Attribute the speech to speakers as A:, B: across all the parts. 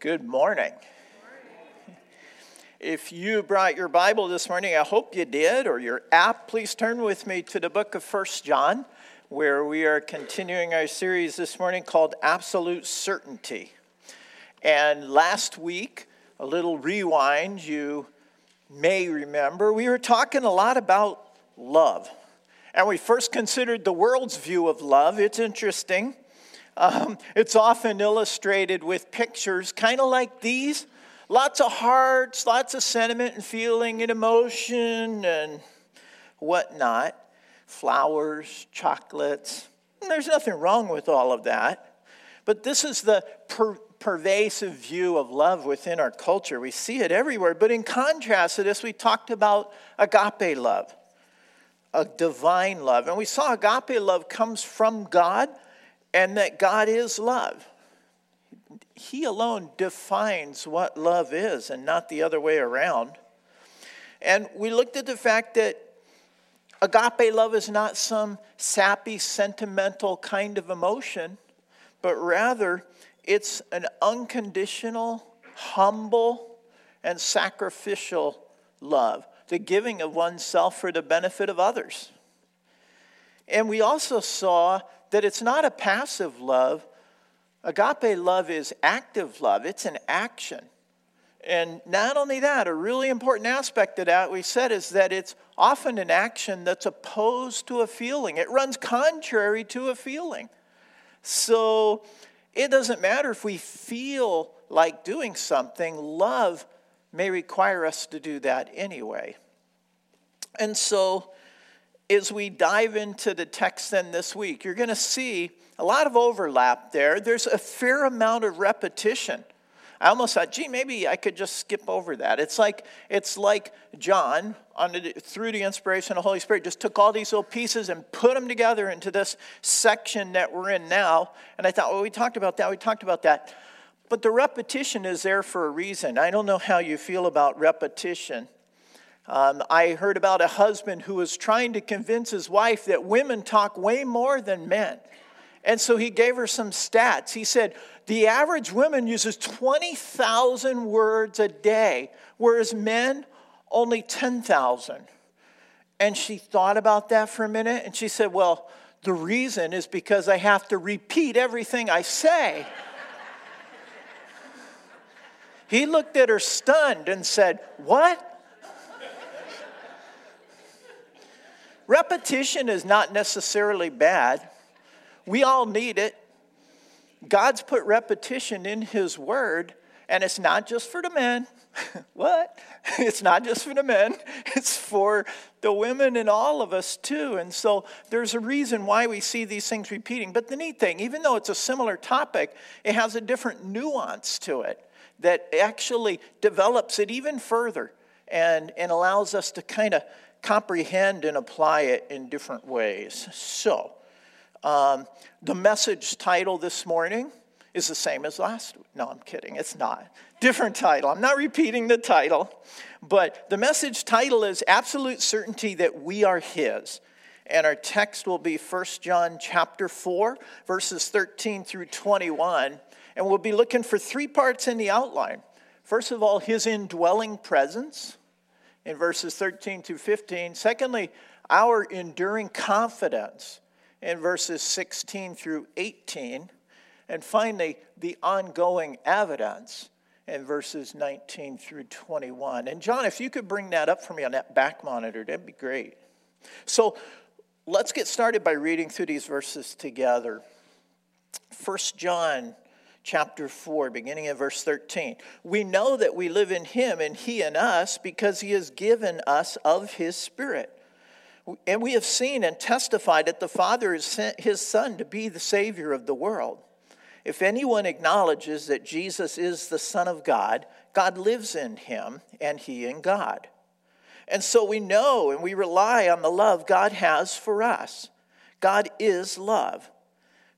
A: Good morning. If you brought your Bible this morning, I hope you did, or your app, please turn with me to the book of First John, where we are continuing our series this morning called Absolute Certainty. And last week, a little rewind, you may remember, we were talking a lot about love. And we first considered the world's view of love. It's interesting. Um, it's often illustrated with pictures kind of like these lots of hearts, lots of sentiment and feeling and emotion and whatnot, flowers, chocolates. There's nothing wrong with all of that. But this is the per- pervasive view of love within our culture. We see it everywhere. But in contrast to this, we talked about agape love, a divine love. And we saw agape love comes from God and that God is love. He alone defines what love is and not the other way around. And we looked at the fact that agape love is not some sappy, sentimental kind of emotion, but rather it's an unconditional, humble, and sacrificial love, the giving of oneself for the benefit of others. And we also saw that it's not a passive love. Agape love is active love, it's an action. And not only that, a really important aspect of that we said is that it's often an action that's opposed to a feeling. It runs contrary to a feeling. So it doesn't matter if we feel like doing something, love may require us to do that anyway. And so as we dive into the text then this week, you're going to see a lot of overlap there. There's a fair amount of repetition. I almost thought, gee, maybe I could just skip over that. It's like it's like John, the, through the inspiration of the Holy Spirit, just took all these little pieces and put them together into this section that we're in now. And I thought, well, we talked about that. We talked about that. But the repetition is there for a reason. I don't know how you feel about repetition. Um, I heard about a husband who was trying to convince his wife that women talk way more than men. And so he gave her some stats. He said, the average woman uses 20,000 words a day, whereas men only 10,000. And she thought about that for a minute and she said, Well, the reason is because I have to repeat everything I say. he looked at her stunned and said, What? Repetition is not necessarily bad. We all need it. God's put repetition in His Word, and it's not just for the men. what? It's not just for the men, it's for the women and all of us too. And so there's a reason why we see these things repeating. But the neat thing, even though it's a similar topic, it has a different nuance to it that actually develops it even further and, and allows us to kind of comprehend and apply it in different ways. So, um, the message title this morning is the same as last week. No, I'm kidding. It's not. Different title. I'm not repeating the title, but the message title is Absolute Certainty That We Are His. And our text will be 1 John chapter 4, verses 13 through 21. And we'll be looking for three parts in the outline. First of all, his indwelling presence in verses 13 to 15. Secondly, our enduring confidence in verses 16 through 18. And finally, the ongoing evidence in verses 19 through 21. And John, if you could bring that up for me on that back monitor, that'd be great. So let's get started by reading through these verses together. First John chapter 4, beginning at verse 13. We know that we live in him and he in us because he has given us of his Spirit. And we have seen and testified that the Father has sent his Son to be the Savior of the world. If anyone acknowledges that Jesus is the Son of God, God lives in him and he in God. And so we know and we rely on the love God has for us. God is love.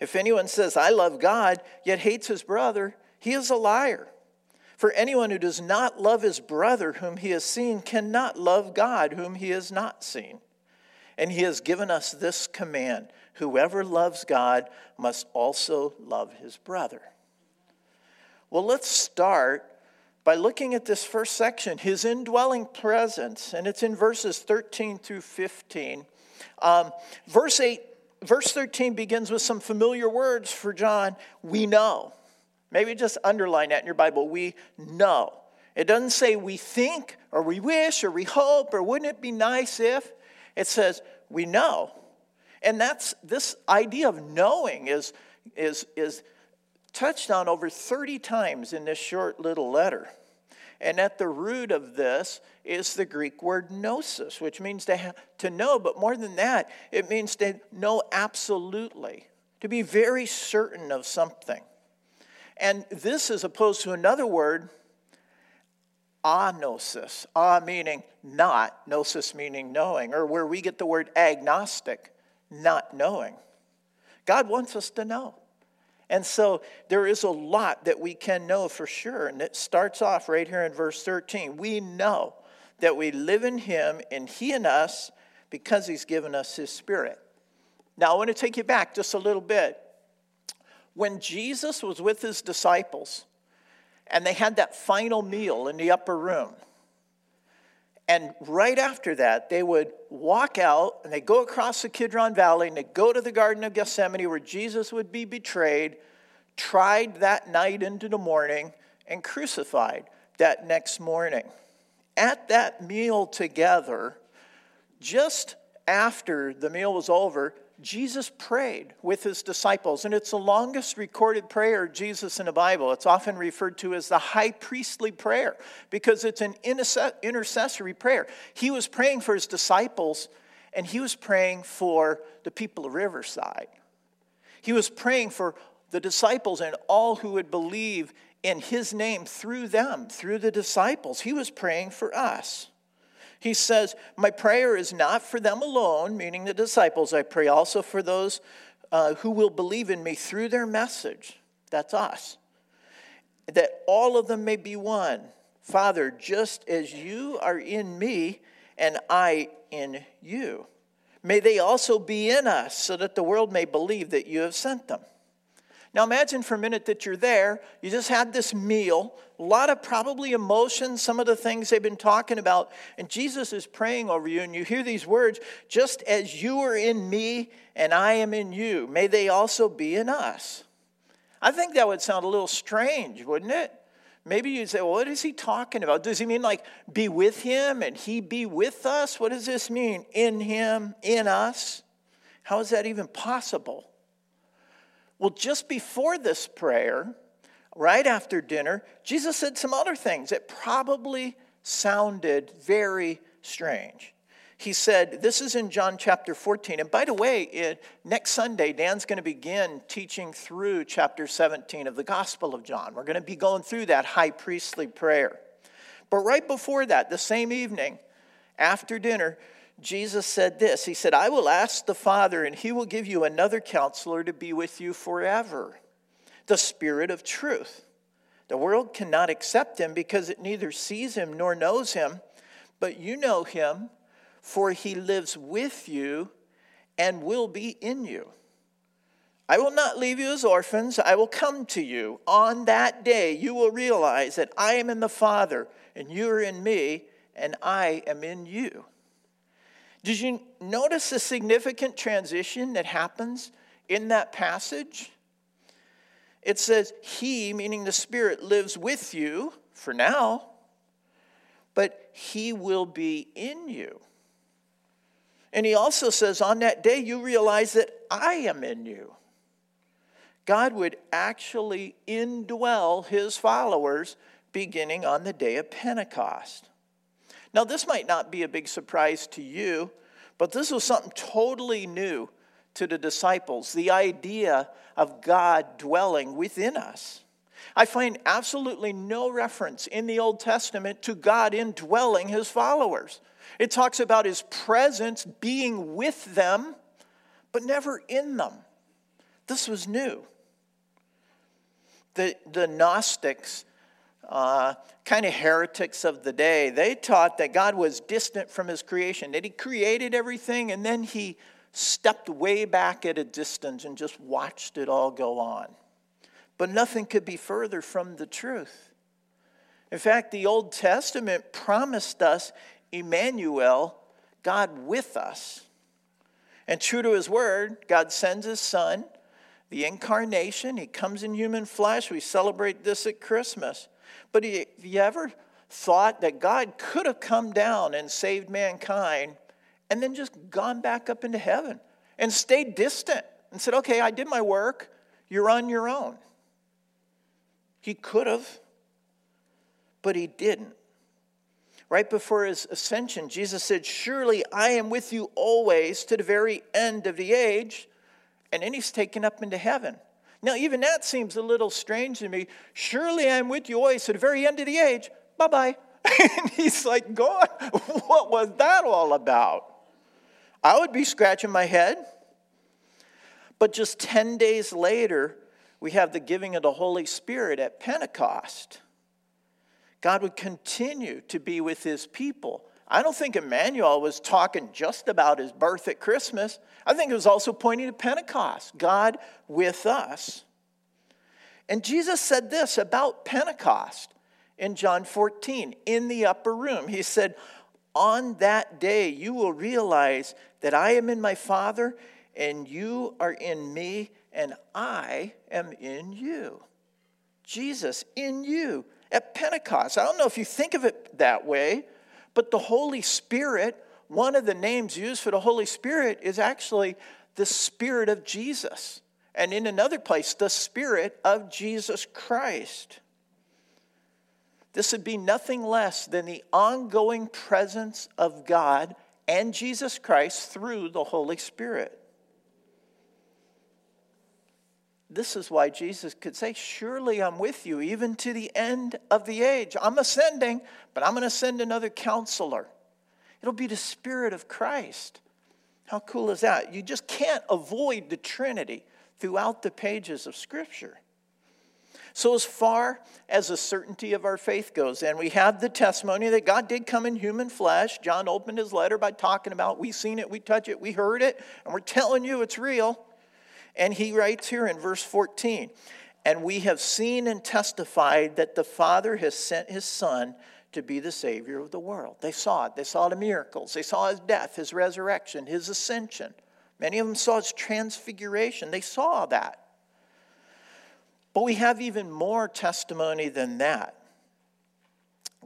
A: If anyone says, I love God, yet hates his brother, he is a liar. For anyone who does not love his brother whom he has seen cannot love God whom he has not seen. And he has given us this command whoever loves God must also love his brother. Well, let's start by looking at this first section, his indwelling presence, and it's in verses 13 through 15. Um, verse 8, verse 13 begins with some familiar words for John. We know. Maybe just underline that in your Bible. We know. It doesn't say we think or we wish or we hope or wouldn't it be nice if. It says we know. And that's this idea of knowing is, is, is touched on over 30 times in this short little letter. And at the root of this is the Greek word gnosis, which means to, have, to know, but more than that, it means to know absolutely, to be very certain of something. And this is opposed to another word, agnosis. A meaning not, gnosis meaning knowing, or where we get the word agnostic, not knowing. God wants us to know. And so there is a lot that we can know for sure. And it starts off right here in verse 13. We know that we live in Him and He in us because He's given us His Spirit. Now, I want to take you back just a little bit. When Jesus was with His disciples and they had that final meal in the upper room, and right after that, they would walk out and they go across the Kidron Valley and they go to the Garden of Gethsemane where Jesus would be betrayed, tried that night into the morning, and crucified that next morning. At that meal together, just after the meal was over, Jesus prayed with his disciples, and it's the longest recorded prayer of Jesus in the Bible. It's often referred to as the high priestly prayer because it's an intercessory prayer. He was praying for his disciples, and he was praying for the people of Riverside. He was praying for the disciples and all who would believe in his name through them, through the disciples. He was praying for us. He says, My prayer is not for them alone, meaning the disciples. I pray also for those uh, who will believe in me through their message. That's us. That all of them may be one. Father, just as you are in me and I in you, may they also be in us so that the world may believe that you have sent them. Now imagine for a minute that you're there, you just had this meal, a lot of probably emotions, some of the things they've been talking about, and Jesus is praying over you, and you hear these words just as you are in me and I am in you, may they also be in us. I think that would sound a little strange, wouldn't it? Maybe you'd say, well, what is he talking about? Does he mean like be with him and he be with us? What does this mean? In him, in us? How is that even possible? Well, just before this prayer, right after dinner, Jesus said some other things that probably sounded very strange. He said, This is in John chapter 14. And by the way, it, next Sunday, Dan's going to begin teaching through chapter 17 of the Gospel of John. We're going to be going through that high priestly prayer. But right before that, the same evening, after dinner, Jesus said this He said, I will ask the Father, and he will give you another counselor to be with you forever the Spirit of truth. The world cannot accept him because it neither sees him nor knows him, but you know him, for he lives with you and will be in you. I will not leave you as orphans. I will come to you. On that day, you will realize that I am in the Father, and you are in me, and I am in you. Did you notice the significant transition that happens in that passage? It says, He, meaning the Spirit, lives with you for now, but He will be in you. And He also says, On that day, you realize that I am in you. God would actually indwell His followers beginning on the day of Pentecost. Now, this might not be a big surprise to you, but this was something totally new to the disciples the idea of God dwelling within us. I find absolutely no reference in the Old Testament to God indwelling his followers. It talks about his presence being with them, but never in them. This was new. The, the Gnostics, uh, kind of heretics of the day, they taught that God was distant from his creation, that he created everything and then he stepped way back at a distance and just watched it all go on. But nothing could be further from the truth. In fact, the Old Testament promised us Emmanuel, God with us. And true to his word, God sends his son, the incarnation. He comes in human flesh. We celebrate this at Christmas. But have you ever thought that God could have come down and saved mankind and then just gone back up into heaven and stayed distant and said, okay, I did my work. You're on your own. He could have, but he didn't. Right before his ascension, Jesus said, Surely I am with you always to the very end of the age. And then he's taken up into heaven. Now, even that seems a little strange to me. Surely I'm with you always to the very end of the age. Bye bye. and he's like, God, what was that all about? I would be scratching my head. But just 10 days later, we have the giving of the Holy Spirit at Pentecost. God would continue to be with his people. I don't think Emmanuel was talking just about his birth at Christmas. I think it was also pointing to Pentecost, God with us. And Jesus said this about Pentecost in John 14 in the upper room. He said, On that day you will realize that I am in my Father, and you are in me, and I am in you. Jesus in you at Pentecost. I don't know if you think of it that way, but the Holy Spirit, one of the names used for the Holy Spirit is actually the Spirit of Jesus. And in another place, the Spirit of Jesus Christ. This would be nothing less than the ongoing presence of God and Jesus Christ through the Holy Spirit. This is why Jesus could say, Surely I'm with you, even to the end of the age. I'm ascending, but I'm going to send another counselor. It'll be the Spirit of Christ. How cool is that? You just can't avoid the Trinity throughout the pages of Scripture. So, as far as the certainty of our faith goes, and we have the testimony that God did come in human flesh. John opened his letter by talking about we seen it, we touch it, we heard it, and we're telling you it's real. And he writes here in verse 14, and we have seen and testified that the Father has sent his Son to be the Savior of the world. They saw it. They saw the miracles. They saw his death, his resurrection, his ascension. Many of them saw his transfiguration. They saw that. But we have even more testimony than that.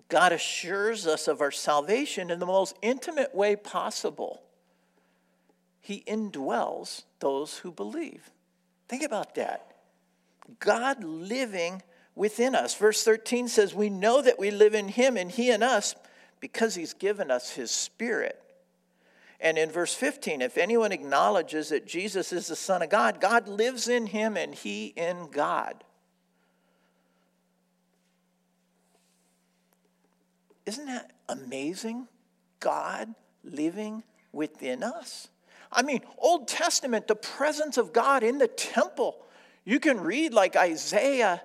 A: God assures us of our salvation in the most intimate way possible. He indwells those who believe. Think about that. God living within us. Verse 13 says, We know that we live in Him and He in us because He's given us His Spirit. And in verse 15, if anyone acknowledges that Jesus is the Son of God, God lives in him and he in God. Isn't that amazing? God living within us. I mean, Old Testament, the presence of God in the temple. You can read like Isaiah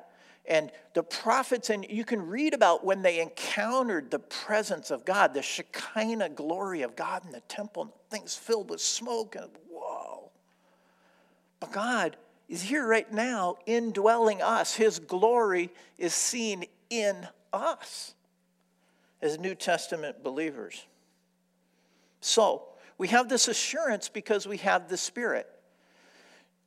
A: and the prophets, and you can read about when they encountered the presence of God, the Shekinah glory of God in the temple, things filled with smoke, and whoa. But God is here right now, indwelling us. His glory is seen in us as New Testament believers. So, we have this assurance because we have the Spirit.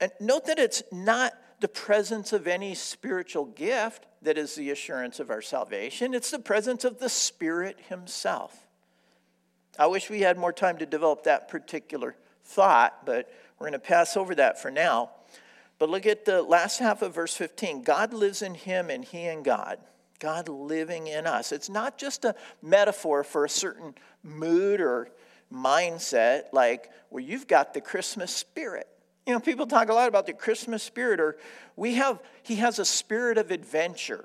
A: And note that it's not the presence of any spiritual gift that is the assurance of our salvation, it's the presence of the Spirit Himself. I wish we had more time to develop that particular thought, but we're going to pass over that for now. But look at the last half of verse 15 God lives in Him and He in God. God living in us. It's not just a metaphor for a certain mood or mindset like well, you've got the Christmas spirit You know, people talk a lot about the Christmas spirit, or we have, he has a spirit of adventure.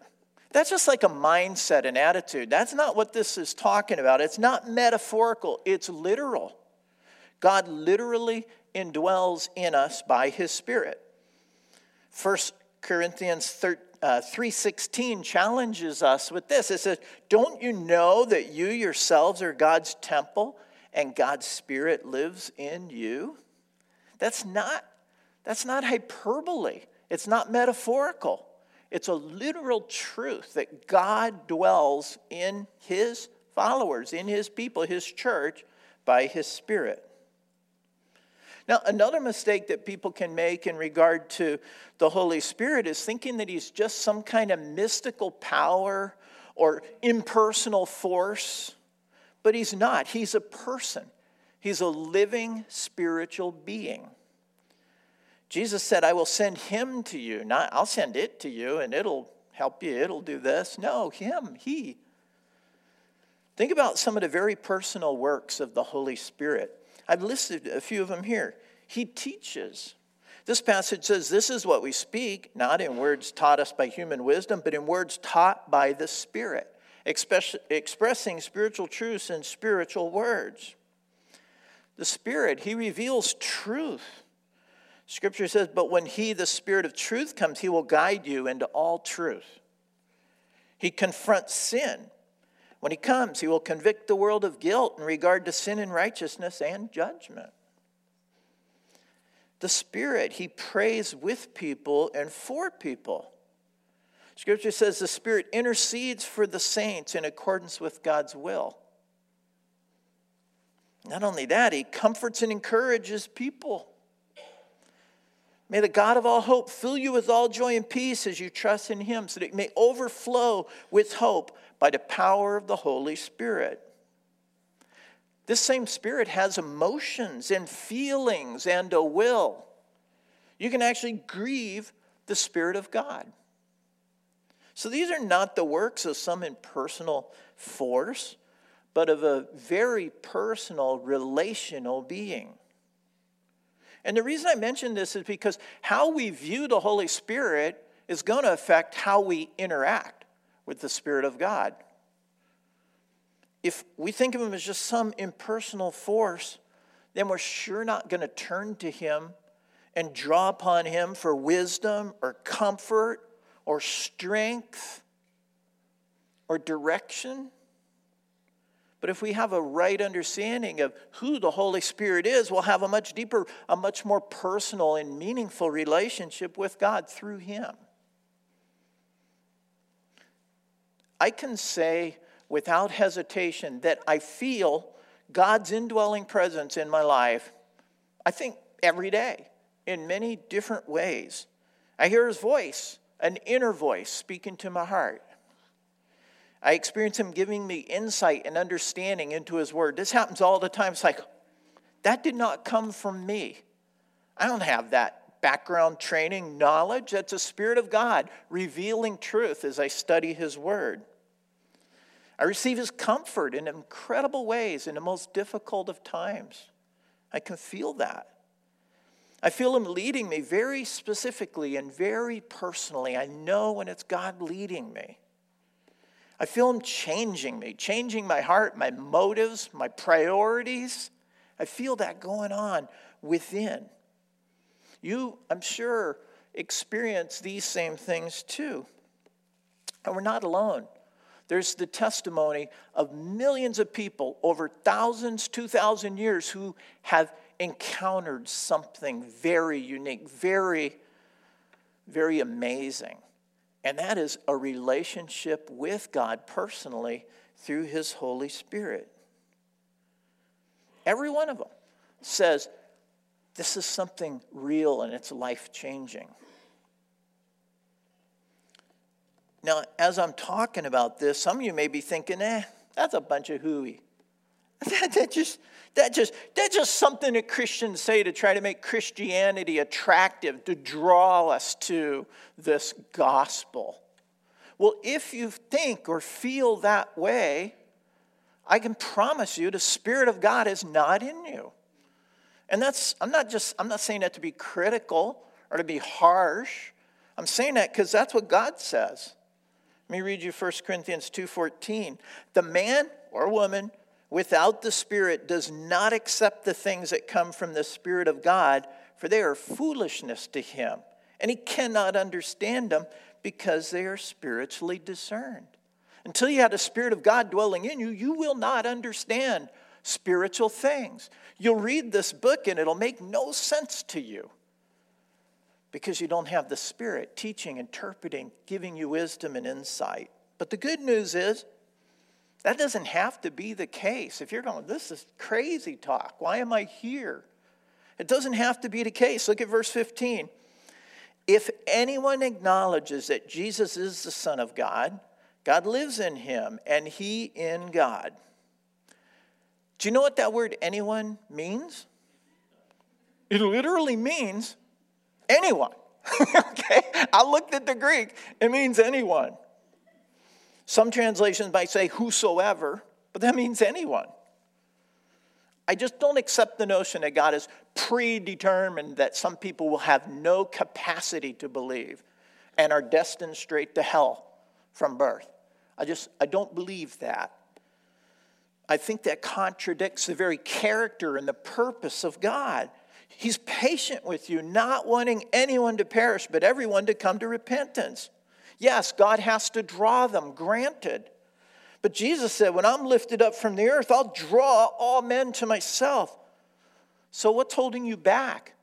A: That's just like a mindset, an attitude. That's not what this is talking about. It's not metaphorical, it's literal. God literally indwells in us by his spirit. 1 Corinthians 3:16 uh, challenges us with this. It says, "Don't you know that you yourselves are God's temple and God's spirit lives in you?" That's not that's not hyperbole. It's not metaphorical. It's a literal truth that God dwells in his followers, in his people, his church, by his Spirit. Now, another mistake that people can make in regard to the Holy Spirit is thinking that he's just some kind of mystical power or impersonal force, but he's not. He's a person, he's a living spiritual being. Jesus said, I will send him to you. Not, I'll send it to you and it'll help you, it'll do this. No, him, he. Think about some of the very personal works of the Holy Spirit. I've listed a few of them here. He teaches. This passage says, This is what we speak, not in words taught us by human wisdom, but in words taught by the Spirit, expressing spiritual truths in spiritual words. The Spirit, He reveals truth. Scripture says, But when He, the Spirit of truth, comes, He will guide you into all truth. He confronts sin. When He comes, He will convict the world of guilt in regard to sin and righteousness and judgment. The Spirit, He prays with people and for people. Scripture says the Spirit intercedes for the saints in accordance with God's will. Not only that, He comforts and encourages people. May the God of all hope fill you with all joy and peace as you trust in him, so that it may overflow with hope by the power of the Holy Spirit. This same Spirit has emotions and feelings and a will. You can actually grieve the Spirit of God. So these are not the works of some impersonal force, but of a very personal, relational being. And the reason I mention this is because how we view the Holy Spirit is going to affect how we interact with the Spirit of God. If we think of Him as just some impersonal force, then we're sure not going to turn to Him and draw upon Him for wisdom or comfort or strength or direction. But if we have a right understanding of who the Holy Spirit is, we'll have a much deeper, a much more personal and meaningful relationship with God through Him. I can say without hesitation that I feel God's indwelling presence in my life, I think every day, in many different ways. I hear His voice, an inner voice speaking to my heart. I experience Him giving me insight and understanding into His Word. This happens all the time. It's like, that did not come from me. I don't have that background training knowledge. That's the Spirit of God revealing truth as I study His Word. I receive His comfort in incredible ways in the most difficult of times. I can feel that. I feel Him leading me very specifically and very personally. I know when it's God leading me. I feel Him changing me, changing my heart, my motives, my priorities. I feel that going on within. You, I'm sure, experience these same things too. And we're not alone. There's the testimony of millions of people over thousands, 2,000 years who have encountered something very unique, very, very amazing. And that is a relationship with God personally through His Holy Spirit. Every one of them says, This is something real and it's life changing. Now, as I'm talking about this, some of you may be thinking, eh, that's a bunch of hooey. That, that, just, that just, that's just something that Christians say to try to make Christianity attractive, to draw us to this gospel. Well, if you think or feel that way, I can promise you the Spirit of God is not in you. And that's, I'm not just, I'm not saying that to be critical or to be harsh. I'm saying that because that's what God says. Let me read you 1 Corinthians 2:14. The man or woman without the Spirit does not accept the things that come from the Spirit of God, for they are foolishness to him, and he cannot understand them because they are spiritually discerned. Until you have the Spirit of God dwelling in you, you will not understand spiritual things. You'll read this book and it'll make no sense to you because you don't have the Spirit teaching, interpreting, giving you wisdom and insight. But the good news is, that doesn't have to be the case. If you're going, this is crazy talk. Why am I here? It doesn't have to be the case. Look at verse 15. If anyone acknowledges that Jesus is the Son of God, God lives in him and he in God. Do you know what that word anyone means? It literally means anyone. okay? I looked at the Greek, it means anyone. Some translations might say whosoever, but that means anyone. I just don't accept the notion that God is predetermined that some people will have no capacity to believe and are destined straight to hell from birth. I just I don't believe that. I think that contradicts the very character and the purpose of God. He's patient with you, not wanting anyone to perish, but everyone to come to repentance. Yes, God has to draw them, granted. But Jesus said, When I'm lifted up from the earth, I'll draw all men to myself. So what's holding you back?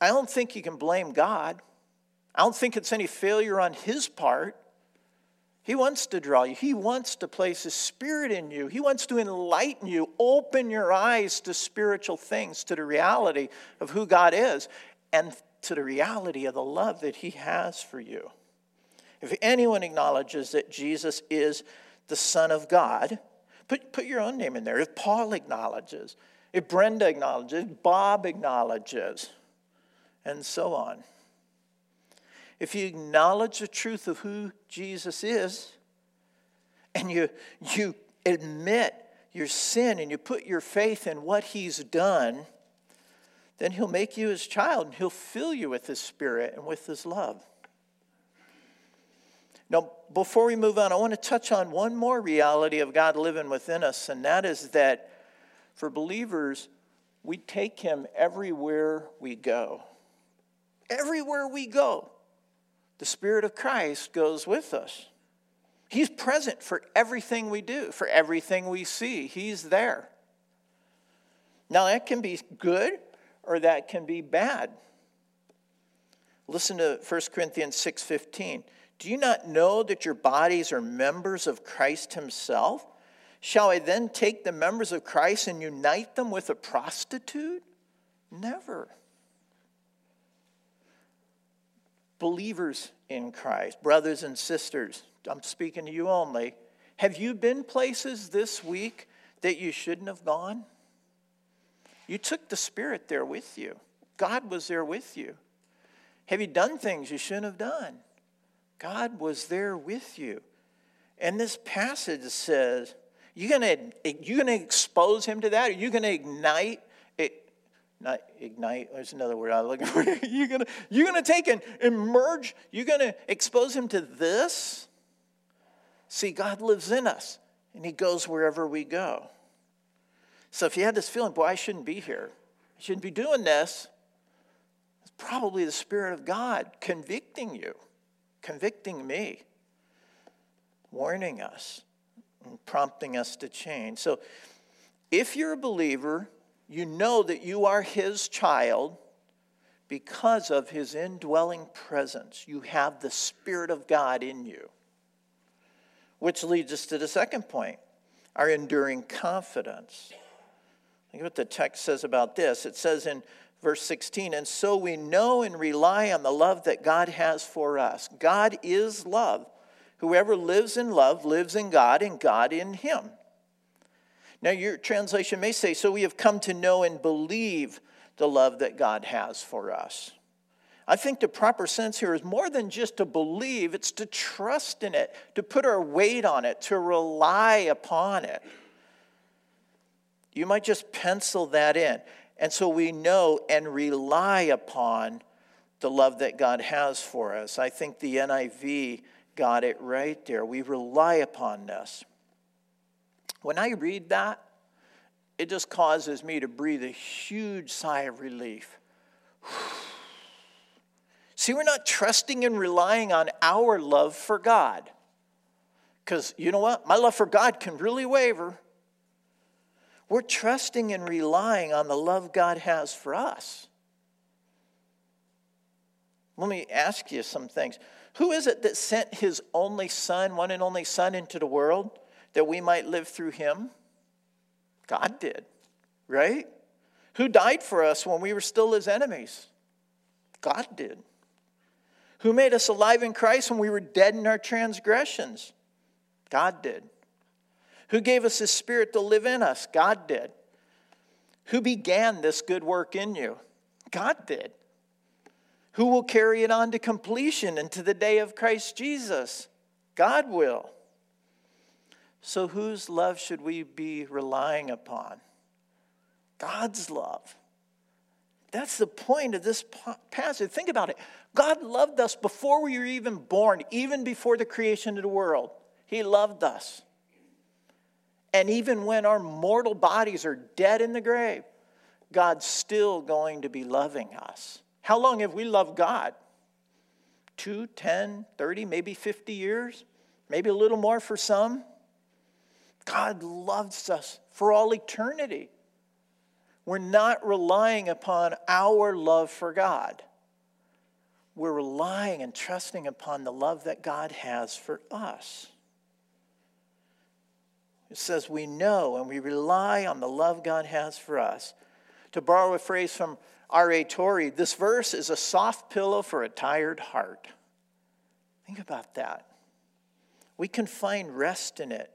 A: I don't think you can blame God. I don't think it's any failure on His part. He wants to draw you. He wants to place His Spirit in you. He wants to enlighten you, open your eyes to spiritual things, to the reality of who God is. And to the reality of the love that He has for you. If anyone acknowledges that Jesus is the Son of God, put, put your own name in there. If Paul acknowledges, if Brenda acknowledges, Bob acknowledges, and so on. If you acknowledge the truth of who Jesus is, and you, you admit your sin and you put your faith in what he's done, then he'll make you his child and he'll fill you with his spirit and with his love. Now, before we move on, I want to touch on one more reality of God living within us, and that is that for believers, we take him everywhere we go. Everywhere we go, the Spirit of Christ goes with us. He's present for everything we do, for everything we see. He's there. Now, that can be good or that can be bad. Listen to 1 Corinthians 6:15. Do you not know that your bodies are members of Christ himself? Shall I then take the members of Christ and unite them with a prostitute? Never. Believers in Christ, brothers and sisters, I'm speaking to you only. Have you been places this week that you shouldn't have gone? You took the Spirit there with you, God was there with you. Have you done things you shouldn't have done? God was there with you. And this passage says, you're going you gonna expose him to that? Are you going to ignite it? Not ignite, there's another word I'm looking for. you're going you're gonna take and emerge, you're going to expose him to this? See, God lives in us, and he goes wherever we go. So if you had this feeling, boy, I shouldn't be here, I shouldn't be doing this, it's probably the Spirit of God convicting you, convicting me, warning us, and prompting us to change. So if you're a believer, you know that you are His child because of His indwelling presence. You have the Spirit of God in you. Which leads us to the second point our enduring confidence. Look what the text says about this. It says in verse 16, and so we know and rely on the love that God has for us. God is love. Whoever lives in love lives in God and God in him. Now, your translation may say, so we have come to know and believe the love that God has for us. I think the proper sense here is more than just to believe, it's to trust in it, to put our weight on it, to rely upon it. You might just pencil that in. And so we know and rely upon the love that God has for us. I think the NIV got it right there. We rely upon this. When I read that, it just causes me to breathe a huge sigh of relief. See, we're not trusting and relying on our love for God. Because you know what? My love for God can really waver. We're trusting and relying on the love God has for us. Let me ask you some things. Who is it that sent his only son, one and only son, into the world that we might live through him? God did, right? Who died for us when we were still his enemies? God did. Who made us alive in Christ when we were dead in our transgressions? God did. Who gave us his spirit to live in us? God did. Who began this good work in you? God did. Who will carry it on to completion and to the day of Christ Jesus? God will. So, whose love should we be relying upon? God's love. That's the point of this passage. Think about it. God loved us before we were even born, even before the creation of the world. He loved us. And even when our mortal bodies are dead in the grave, God's still going to be loving us. How long have we loved God? Two, ten, thirty, maybe 50 years? Maybe a little more for some? God loves us for all eternity. We're not relying upon our love for God. We're relying and trusting upon the love that God has for us. It says we know and we rely on the love God has for us. To borrow a phrase from R.A. Torrey, this verse is a soft pillow for a tired heart. Think about that. We can find rest in it.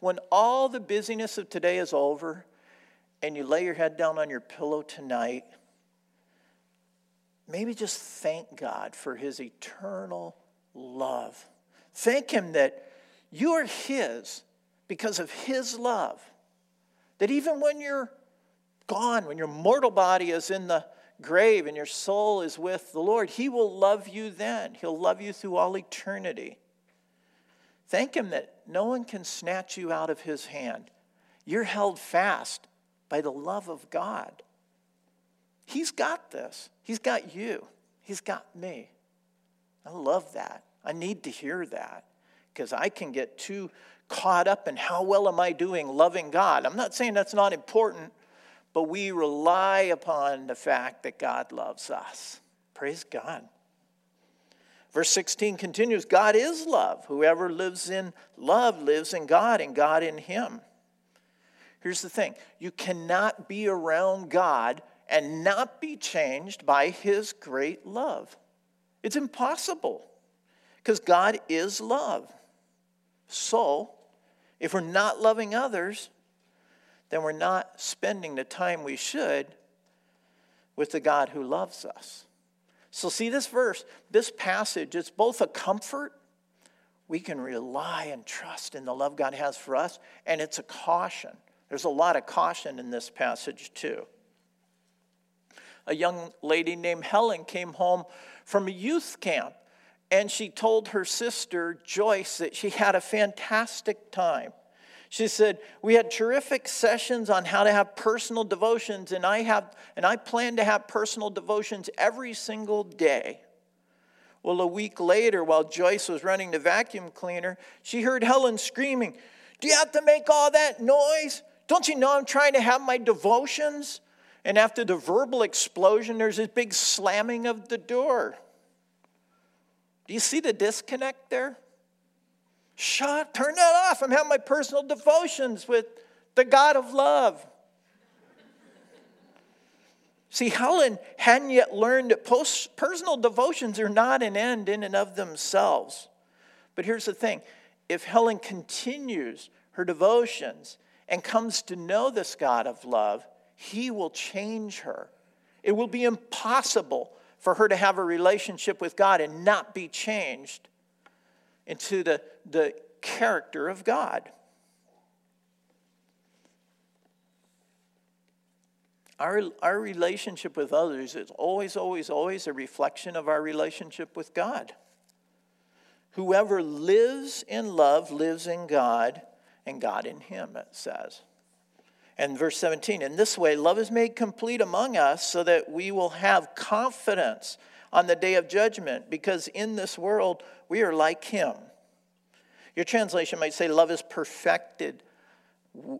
A: When all the busyness of today is over and you lay your head down on your pillow tonight, maybe just thank God for his eternal love. Thank him that you are his because of his love. That even when you're gone, when your mortal body is in the grave and your soul is with the Lord, He will love you then. He'll love you through all eternity. Thank Him that no one can snatch you out of His hand. You're held fast by the love of God. He's got this, He's got you, He's got me. I love that. I need to hear that because I can get too caught up in how well am I doing loving God. I'm not saying that's not important, but we rely upon the fact that God loves us. Praise God. Verse 16 continues God is love. Whoever lives in love lives in God and God in him. Here's the thing you cannot be around God and not be changed by his great love. It's impossible because God is love. So, if we're not loving others, then we're not spending the time we should with the God who loves us. So, see this verse, this passage, it's both a comfort. We can rely and trust in the love God has for us, and it's a caution. There's a lot of caution in this passage, too. A young lady named Helen came home from a youth camp, and she told her sister, Joyce, that she had a fantastic time. She said, We had terrific sessions on how to have personal devotions, and I, have, and I plan to have personal devotions every single day. Well, a week later, while Joyce was running the vacuum cleaner, she heard Helen screaming, Do you have to make all that noise? Don't you know I'm trying to have my devotions? And after the verbal explosion, there's this big slamming of the door. Do you see the disconnect there? Shut, turn that off. I'm having my personal devotions with the God of love. See, Helen hadn't yet learned that post, personal devotions are not an end in and of themselves. But here's the thing if Helen continues her devotions and comes to know this God of love, he will change her. It will be impossible for her to have a relationship with God and not be changed into the, the character of God. Our, our relationship with others is always, always, always a reflection of our relationship with God. Whoever lives in love lives in God, and God in him, it says. And verse 17, in this way, love is made complete among us so that we will have confidence on the day of judgment, because in this world we are like him. Your translation might say, love is perfected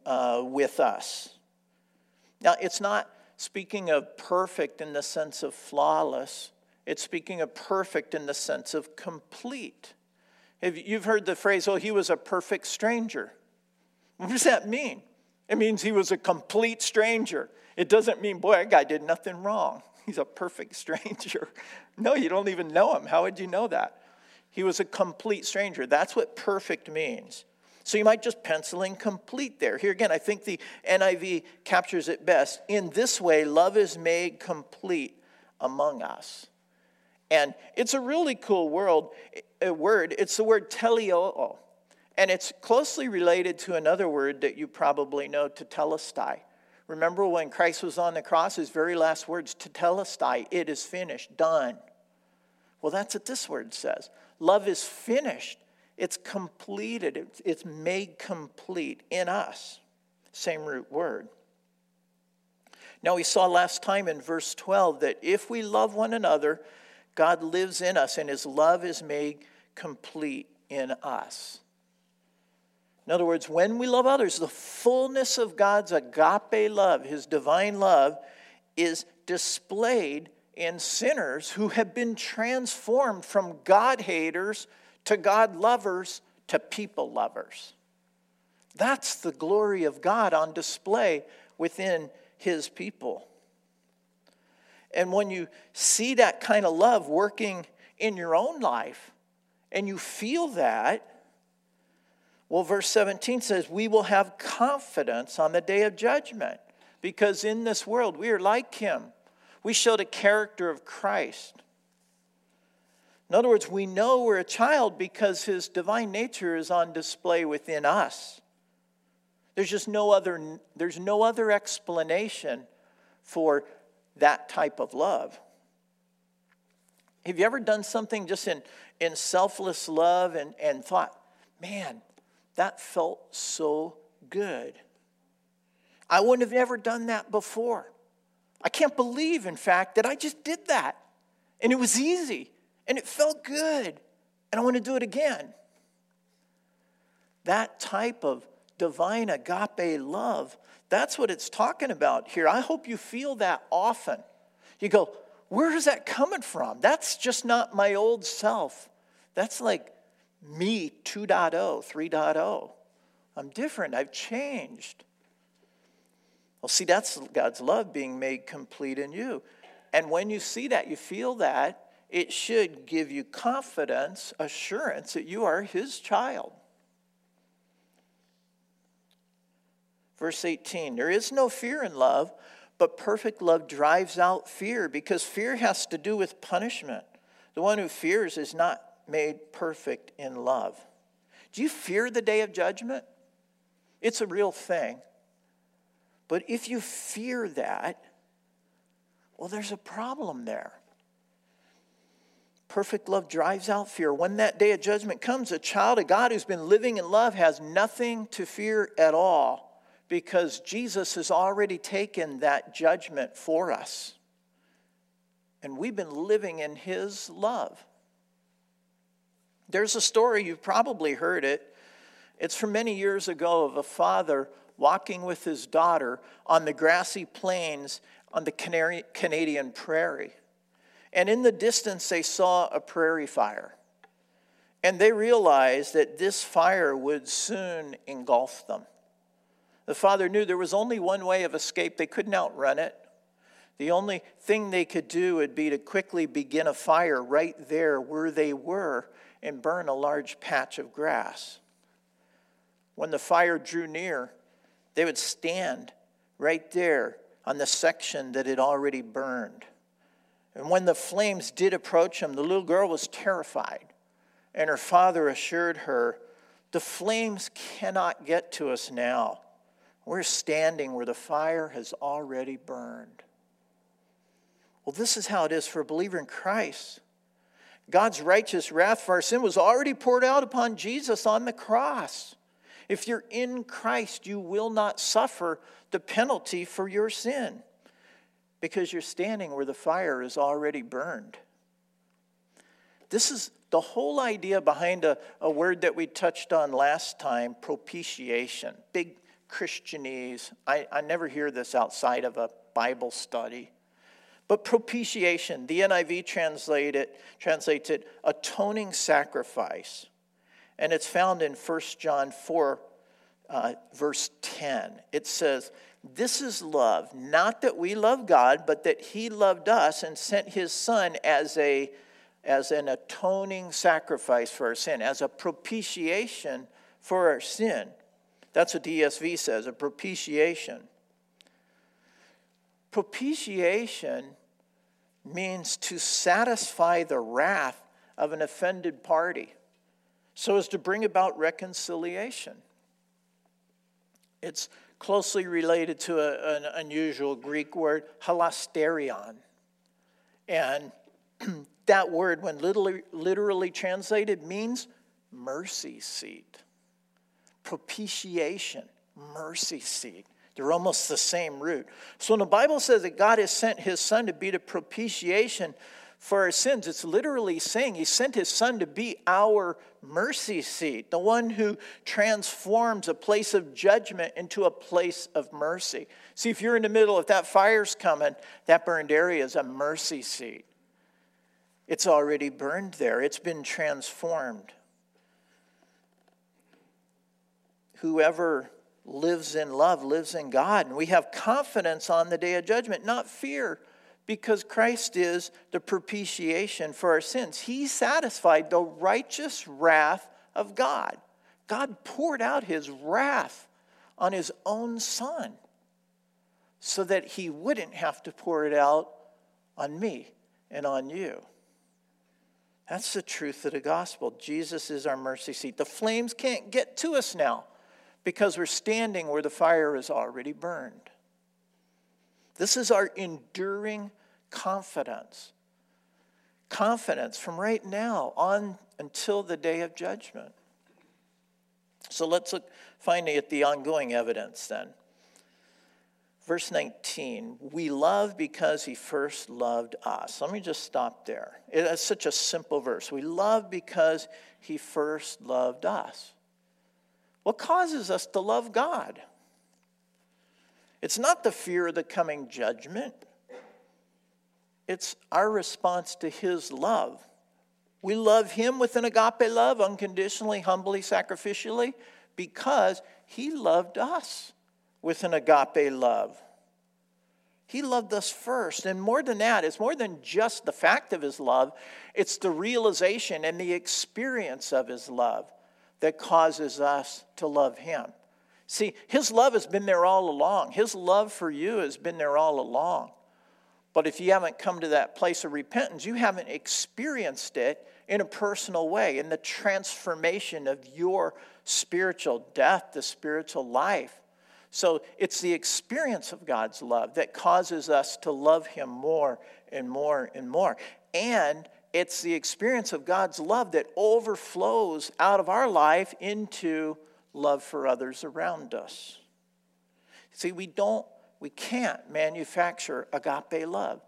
A: uh, with us. Now, it's not speaking of perfect in the sense of flawless, it's speaking of perfect in the sense of complete. You've heard the phrase, oh, he was a perfect stranger. What does that mean? It means he was a complete stranger. It doesn't mean, boy, that guy did nothing wrong. He's a perfect stranger. No, you don't even know him. How would you know that? He was a complete stranger. That's what perfect means. So you might just pencil in complete there. Here again, I think the NIV captures it best. In this way, love is made complete among us. And it's a really cool world, a word. It's the word teleoo. And it's closely related to another word that you probably know, tetelestai. Remember when Christ was on the cross, his very last words, tetelestai, it is finished, done. Well, that's what this word says. Love is finished. It's completed, it's made complete in us. Same root word. Now, we saw last time in verse 12 that if we love one another, God lives in us and his love is made complete in us. In other words, when we love others, the fullness of God's agape love, his divine love, is displayed in sinners who have been transformed from God haters to God lovers to people lovers. That's the glory of God on display within his people. And when you see that kind of love working in your own life and you feel that, well, verse 17 says, We will have confidence on the day of judgment because in this world we are like him. We show the character of Christ. In other words, we know we're a child because his divine nature is on display within us. There's just no other, there's no other explanation for that type of love. Have you ever done something just in, in selfless love and, and thought, man, that felt so good? I wouldn't have ever done that before. I can't believe, in fact, that I just did that. And it was easy and it felt good, and I want to do it again. That type of divine agape love, that's what it's talking about here. I hope you feel that often. You go, where is that coming from? That's just not my old self. That's like me 2.0, 3.0. I'm different, I've changed. Well, see, that's God's love being made complete in you. And when you see that, you feel that, it should give you confidence, assurance that you are his child. Verse 18 There is no fear in love, but perfect love drives out fear because fear has to do with punishment. The one who fears is not made perfect in love. Do you fear the day of judgment? It's a real thing. But if you fear that, well, there's a problem there. Perfect love drives out fear. When that day of judgment comes, a child of God who's been living in love has nothing to fear at all because Jesus has already taken that judgment for us. And we've been living in his love. There's a story, you've probably heard it. It's from many years ago of a father walking with his daughter on the grassy plains on the Canadian prairie. And in the distance, they saw a prairie fire. And they realized that this fire would soon engulf them. The father knew there was only one way of escape, they couldn't outrun it. The only thing they could do would be to quickly begin a fire right there where they were and burn a large patch of grass. When the fire drew near, they would stand right there on the section that had already burned. And when the flames did approach them, the little girl was terrified. And her father assured her, The flames cannot get to us now. We're standing where the fire has already burned. Well, this is how it is for a believer in Christ. God's righteous wrath for our sin was already poured out upon Jesus on the cross. If you're in Christ, you will not suffer the penalty for your sin because you're standing where the fire is already burned. This is the whole idea behind a, a word that we touched on last time propitiation. Big Christianese. I, I never hear this outside of a Bible study. But propitiation, the NIV translates it atoning sacrifice. And it's found in 1 John 4, uh, verse 10. It says, This is love, not that we love God, but that He loved us and sent His Son as, a, as an atoning sacrifice for our sin, as a propitiation for our sin. That's what the ESV says, a propitiation. Propitiation means to satisfy the wrath of an offended party so as to bring about reconciliation. It's closely related to a, an unusual Greek word, hilasterion. And that word, when literally, literally translated, means mercy seat, propitiation, mercy seat. They're almost the same root. So when the Bible says that God has sent his son to be the propitiation for our sins, it's literally saying he sent his son to be our mercy seat, the one who transforms a place of judgment into a place of mercy. See, if you're in the middle, if that fire's coming, that burned area is a mercy seat. It's already burned there, it's been transformed. Whoever lives in love, lives in God. And we have confidence on the day of judgment, not fear, because Christ is the propitiation for our sins. He satisfied the righteous wrath of God. God poured out his wrath on his own son so that he wouldn't have to pour it out on me and on you. That's the truth of the gospel. Jesus is our mercy seat. The flames can't get to us now because we're standing where the fire is already burned. This is our enduring confidence. Confidence from right now on until the day of judgment. So let's look finally at the ongoing evidence then. Verse 19, we love because he first loved us. Let me just stop there. It's such a simple verse. We love because he first loved us. What causes us to love God? It's not the fear of the coming judgment, it's our response to His love. We love Him with an agape love, unconditionally, humbly, sacrificially, because He loved us with an agape love. He loved us first. And more than that, it's more than just the fact of His love, it's the realization and the experience of His love that causes us to love Him. See, His love has been there all along. His love for you has been there all along. But if you haven't come to that place of repentance, you haven't experienced it in a personal way, in the transformation of your spiritual death, the spiritual life. So it's the experience of God's love that causes us to love Him more and more and more. And it's the experience of God's love that overflows out of our life into love for others around us. See, we don't, we can't manufacture agape love.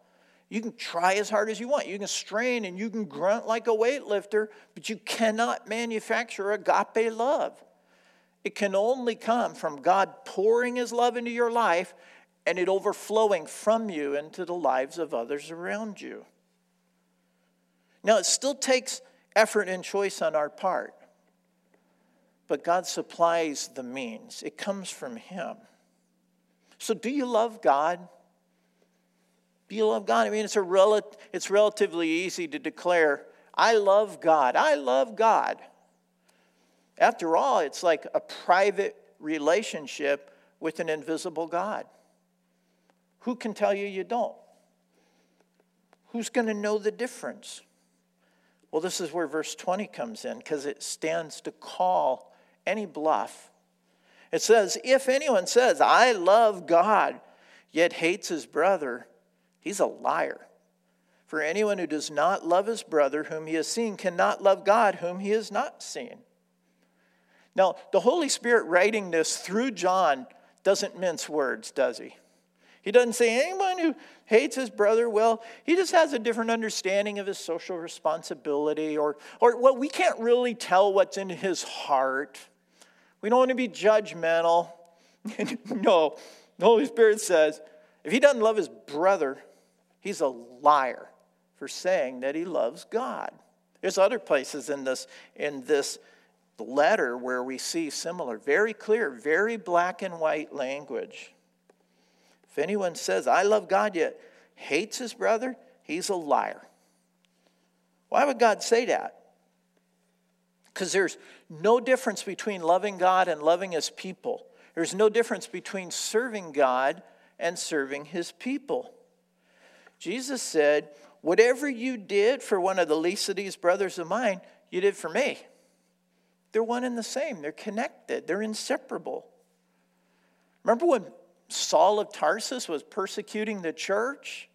A: You can try as hard as you want. You can strain and you can grunt like a weightlifter, but you cannot manufacture agape love. It can only come from God pouring His love into your life and it overflowing from you into the lives of others around you. Now, it still takes effort and choice on our part, but God supplies the means. It comes from Him. So, do you love God? Do you love God? I mean, it's, a rel- it's relatively easy to declare, I love God. I love God. After all, it's like a private relationship with an invisible God. Who can tell you you don't? Who's going to know the difference? Well, this is where verse 20 comes in because it stands to call any bluff. It says, If anyone says, I love God, yet hates his brother, he's a liar. For anyone who does not love his brother whom he has seen cannot love God whom he has not seen. Now, the Holy Spirit writing this through John doesn't mince words, does he? He doesn't say anyone who hates his brother, well, he just has a different understanding of his social responsibility, or, or well, we can't really tell what's in his heart. We don't want to be judgmental. no, the Holy Spirit says if he doesn't love his brother, he's a liar for saying that he loves God. There's other places in this, in this letter where we see similar, very clear, very black and white language. If anyone says, I love God, yet hates his brother, he's a liar. Why would God say that? Because there's no difference between loving God and loving his people. There's no difference between serving God and serving his people. Jesus said, Whatever you did for one of the least of these brothers of mine, you did for me. They're one and the same, they're connected, they're inseparable. Remember when Saul of Tarsus was persecuting the church?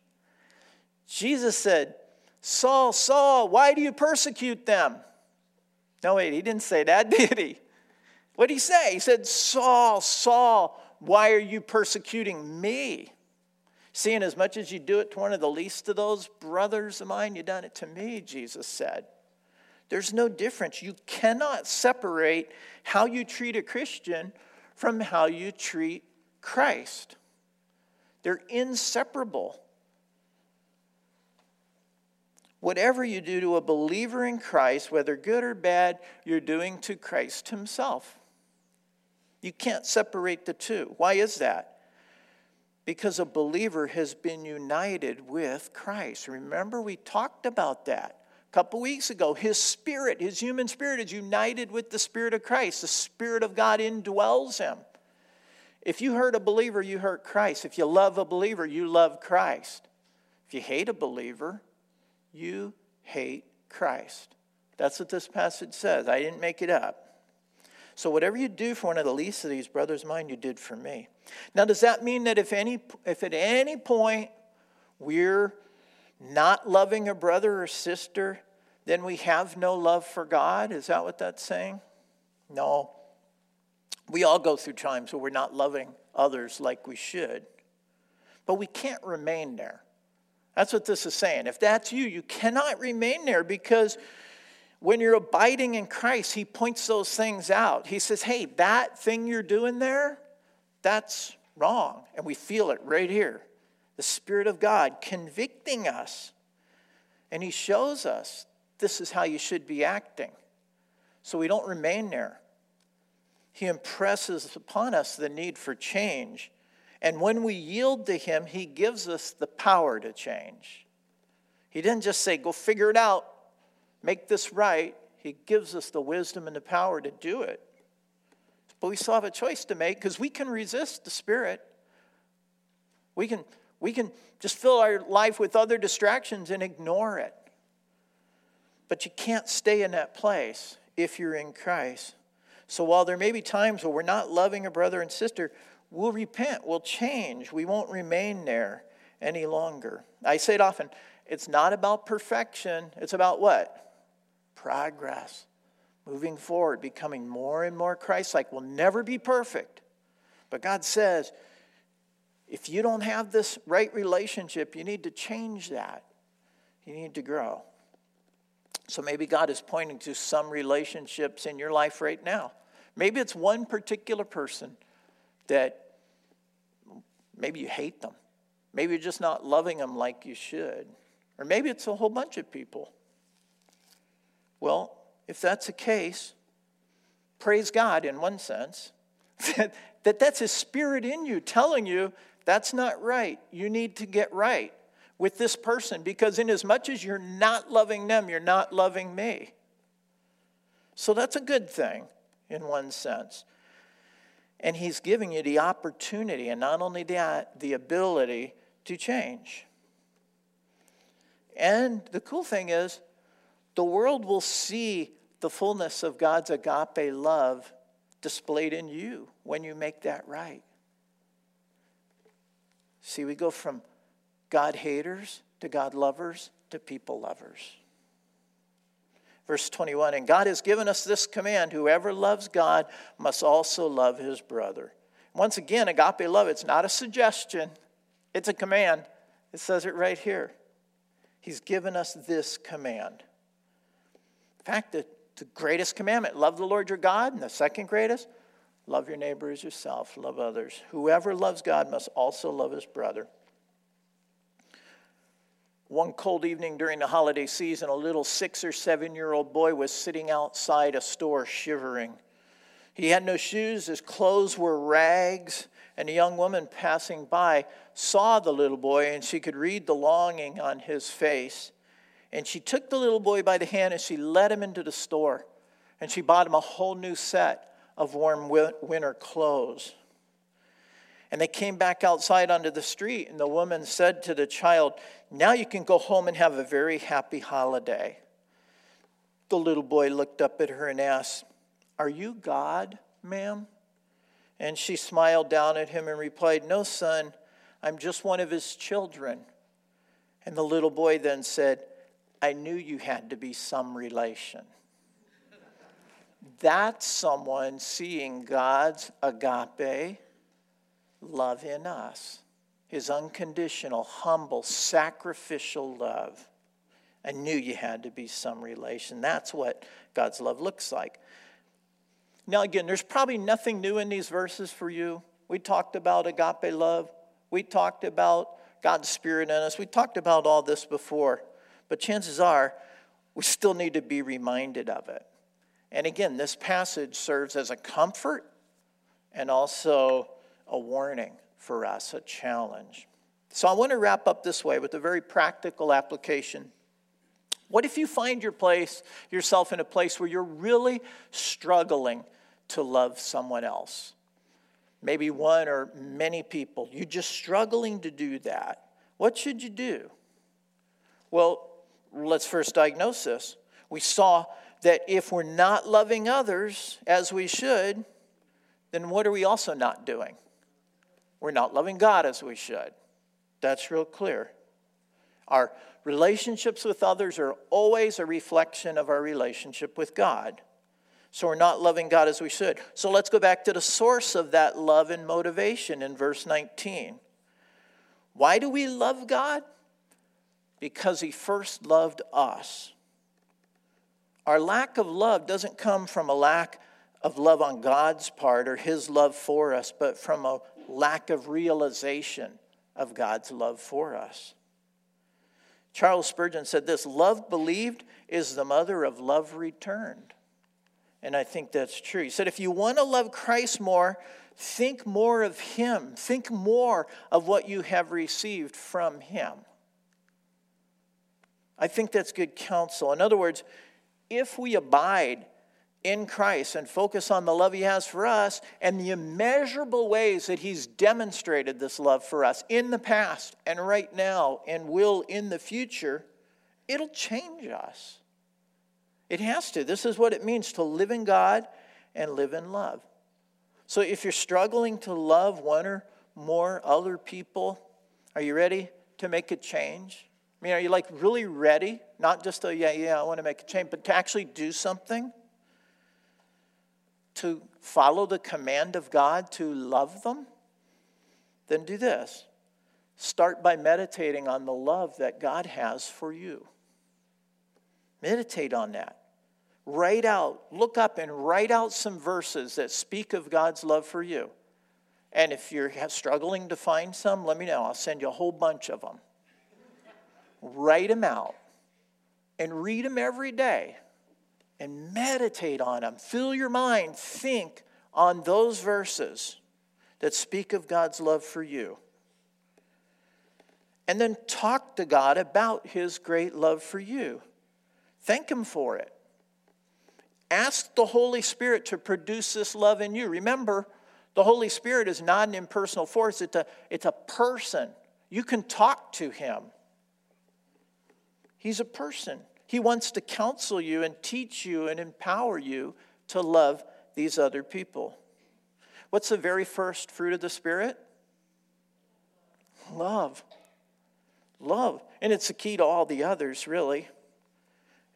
A: Jesus said, Saul, Saul, why do you persecute them? No, wait, he didn't say that, did he? What did he say? He said, Saul, Saul, why are you persecuting me? Seeing as much as you do it to one of the least of those brothers of mine, you done it to me, Jesus said. There's no difference. You cannot separate how you treat a Christian from how you treat Christ. They're inseparable. Whatever you do to a believer in Christ, whether good or bad, you're doing to Christ Himself. You can't separate the two. Why is that? Because a believer has been united with Christ. Remember, we talked about that a couple weeks ago. His spirit, his human spirit, is united with the Spirit of Christ. The Spirit of God indwells him. If you hurt a believer, you hurt Christ. If you love a believer, you love Christ. If you hate a believer, you hate Christ. That's what this passage says. I didn't make it up. So whatever you do for one of the least of these brothers mine, you did for me. Now, does that mean that if any if at any point we're not loving a brother or sister, then we have no love for God? Is that what that's saying? No. We all go through times where we're not loving others like we should. But we can't remain there. That's what this is saying. If that's you, you cannot remain there because when you're abiding in Christ, He points those things out. He says, hey, that thing you're doing there, that's wrong. And we feel it right here. The Spirit of God convicting us. And He shows us this is how you should be acting. So we don't remain there. He impresses upon us the need for change and when we yield to Him, He gives us the power to change. He didn't just say, go figure it out, make this right. He gives us the wisdom and the power to do it. But we still have a choice to make because we can resist the Spirit. We can, we can just fill our life with other distractions and ignore it. But you can't stay in that place if you're in Christ. So while there may be times where we're not loving a brother and sister, we'll repent, we'll change, we won't remain there any longer. I say it often it's not about perfection, it's about what? Progress. Moving forward, becoming more and more Christ like. We'll never be perfect. But God says, if you don't have this right relationship, you need to change that. You need to grow. So maybe God is pointing to some relationships in your life right now. Maybe it's one particular person that maybe you hate them. Maybe you're just not loving them like you should. Or maybe it's a whole bunch of people. Well, if that's the case, praise God in one sense that, that that's His Spirit in you telling you that's not right. You need to get right with this person because, in as much as you're not loving them, you're not loving me. So that's a good thing in one sense. And He's giving you the opportunity, and not only that, the ability to change. And the cool thing is, the world will see the fullness of God's agape love displayed in you when you make that right. See, we go from God haters to God lovers to people lovers. Verse 21 And God has given us this command whoever loves God must also love his brother. Once again, agape love, it's not a suggestion, it's a command. It says it right here. He's given us this command. In fact, the, the greatest commandment love the Lord your God, and the second greatest, love your neighbor as yourself, love others. Whoever loves God must also love his brother. One cold evening during the holiday season, a little six or seven year old boy was sitting outside a store shivering. He had no shoes, his clothes were rags, and a young woman passing by saw the little boy and she could read the longing on his face. And she took the little boy by the hand and she led him into the store. And she bought him a whole new set of warm winter clothes. And they came back outside onto the street, and the woman said to the child, Now you can go home and have a very happy holiday. The little boy looked up at her and asked, Are you God, ma'am? And she smiled down at him and replied, No, son, I'm just one of his children. And the little boy then said, I knew you had to be some relation. That's someone seeing God's agape love in us, his unconditional, humble, sacrificial love. I knew you had to be some relation. That's what God's love looks like. Now, again, there's probably nothing new in these verses for you. We talked about agape love, we talked about God's Spirit in us, we talked about all this before. But chances are, we still need to be reminded of it. And again, this passage serves as a comfort and also a warning for us, a challenge. So I want to wrap up this way with a very practical application. What if you find your place, yourself in a place where you're really struggling to love someone else? Maybe one or many people. You're just struggling to do that. What should you do? Well, let's first diagnose this. We saw that if we're not loving others as we should, then what are we also not doing? We're not loving God as we should. That's real clear. Our relationships with others are always a reflection of our relationship with God. So we're not loving God as we should. So let's go back to the source of that love and motivation in verse 19. Why do we love God? Because He first loved us. Our lack of love doesn't come from a lack of love on God's part or His love for us, but from a lack of realization of God's love for us. Charles Spurgeon said this love believed is the mother of love returned. And I think that's true. He said, if you want to love Christ more, think more of Him. Think more of what you have received from Him. I think that's good counsel. In other words, if we abide in Christ and focus on the love He has for us and the immeasurable ways that He's demonstrated this love for us in the past and right now and will in the future, it'll change us. It has to. This is what it means to live in God and live in love. So if you're struggling to love one or more other people, are you ready to make a change? I mean, are you like really ready? Not just a, yeah, yeah, I want to make a change, but to actually do something? To follow the command of God to love them, then do this. Start by meditating on the love that God has for you. Meditate on that. Write out, look up and write out some verses that speak of God's love for you. And if you're struggling to find some, let me know. I'll send you a whole bunch of them. write them out and read them every day and meditate on them. Fill your mind, think on those verses that speak of God's love for you. And then talk to God about His great love for you. Thank Him for it. Ask the Holy Spirit to produce this love in you. Remember, the Holy Spirit is not an impersonal force, it's a, it's a person. You can talk to Him. He's a person. He wants to counsel you and teach you and empower you to love these other people. What's the very first fruit of the Spirit? Love. Love. And it's the key to all the others, really.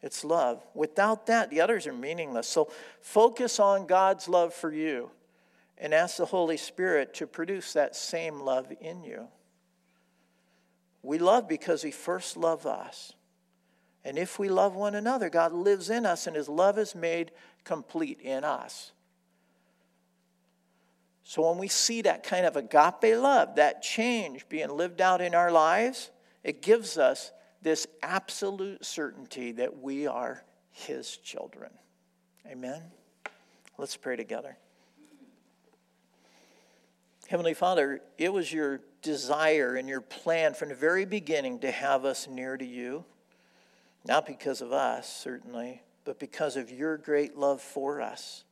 A: It's love. Without that, the others are meaningless. So focus on God's love for you and ask the Holy Spirit to produce that same love in you. We love because He first loved us. And if we love one another, God lives in us and His love is made complete in us. So when we see that kind of agape love, that change being lived out in our lives, it gives us this absolute certainty that we are His children. Amen? Let's pray together. Heavenly Father, it was your desire and your plan from the very beginning to have us near to you, not because of us, certainly, but because of your great love for us.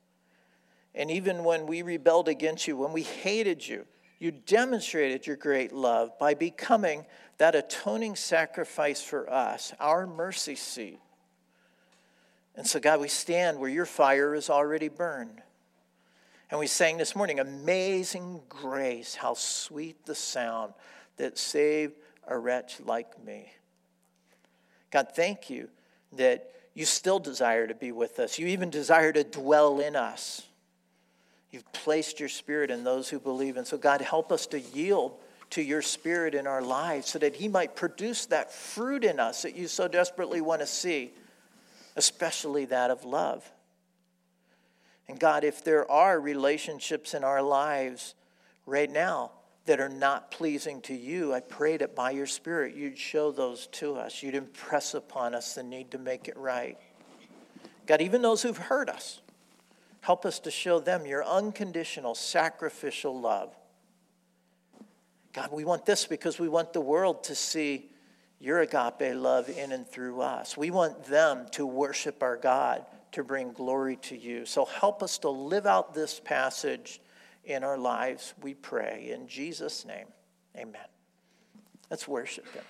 A: And even when we rebelled against you, when we hated you, you demonstrated your great love by becoming that atoning sacrifice for us, our mercy seat. And so, God, we stand where your fire is already burned. And we sang this morning, Amazing Grace, how sweet the sound that saved a wretch like me. God, thank you that you still desire to be with us. You even desire to dwell in us. You've placed your spirit in those who believe. And so, God, help us to yield to your spirit in our lives so that He might produce that fruit in us that you so desperately want to see, especially that of love. And God, if there are relationships in our lives right now that are not pleasing to you, I pray that by your Spirit you'd show those to us. You'd impress upon us the need to make it right. God, even those who've hurt us, Help us to show them your unconditional, sacrificial love. God, we want this because we want the world to see your agape love in and through us. We want them to worship our God, to bring glory to you. So help us to live out this passage in our lives, we pray. In Jesus' name, amen. Let's worship Him.